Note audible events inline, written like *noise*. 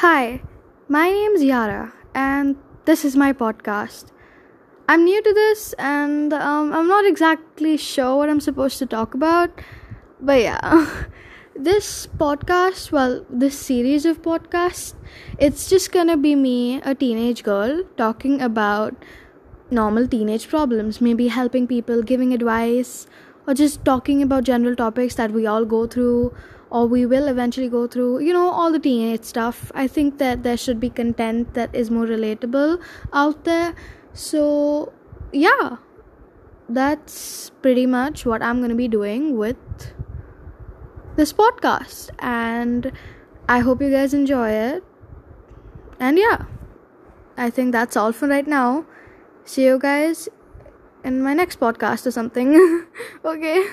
Hi, my name is Yara, and this is my podcast. I'm new to this, and um, I'm not exactly sure what I'm supposed to talk about, but yeah. *laughs* This podcast, well, this series of podcasts, it's just gonna be me, a teenage girl, talking about normal teenage problems, maybe helping people, giving advice, or just talking about general topics that we all go through or we will eventually go through you know all the teenage stuff. I think that there should be content that is more relatable out there. So yeah that's pretty much what i'm going to be doing with this podcast. And i hope you guys enjoy it. And yeah i think that's all for right now. See you guys in my next podcast or something. *laughs* Okay